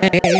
time.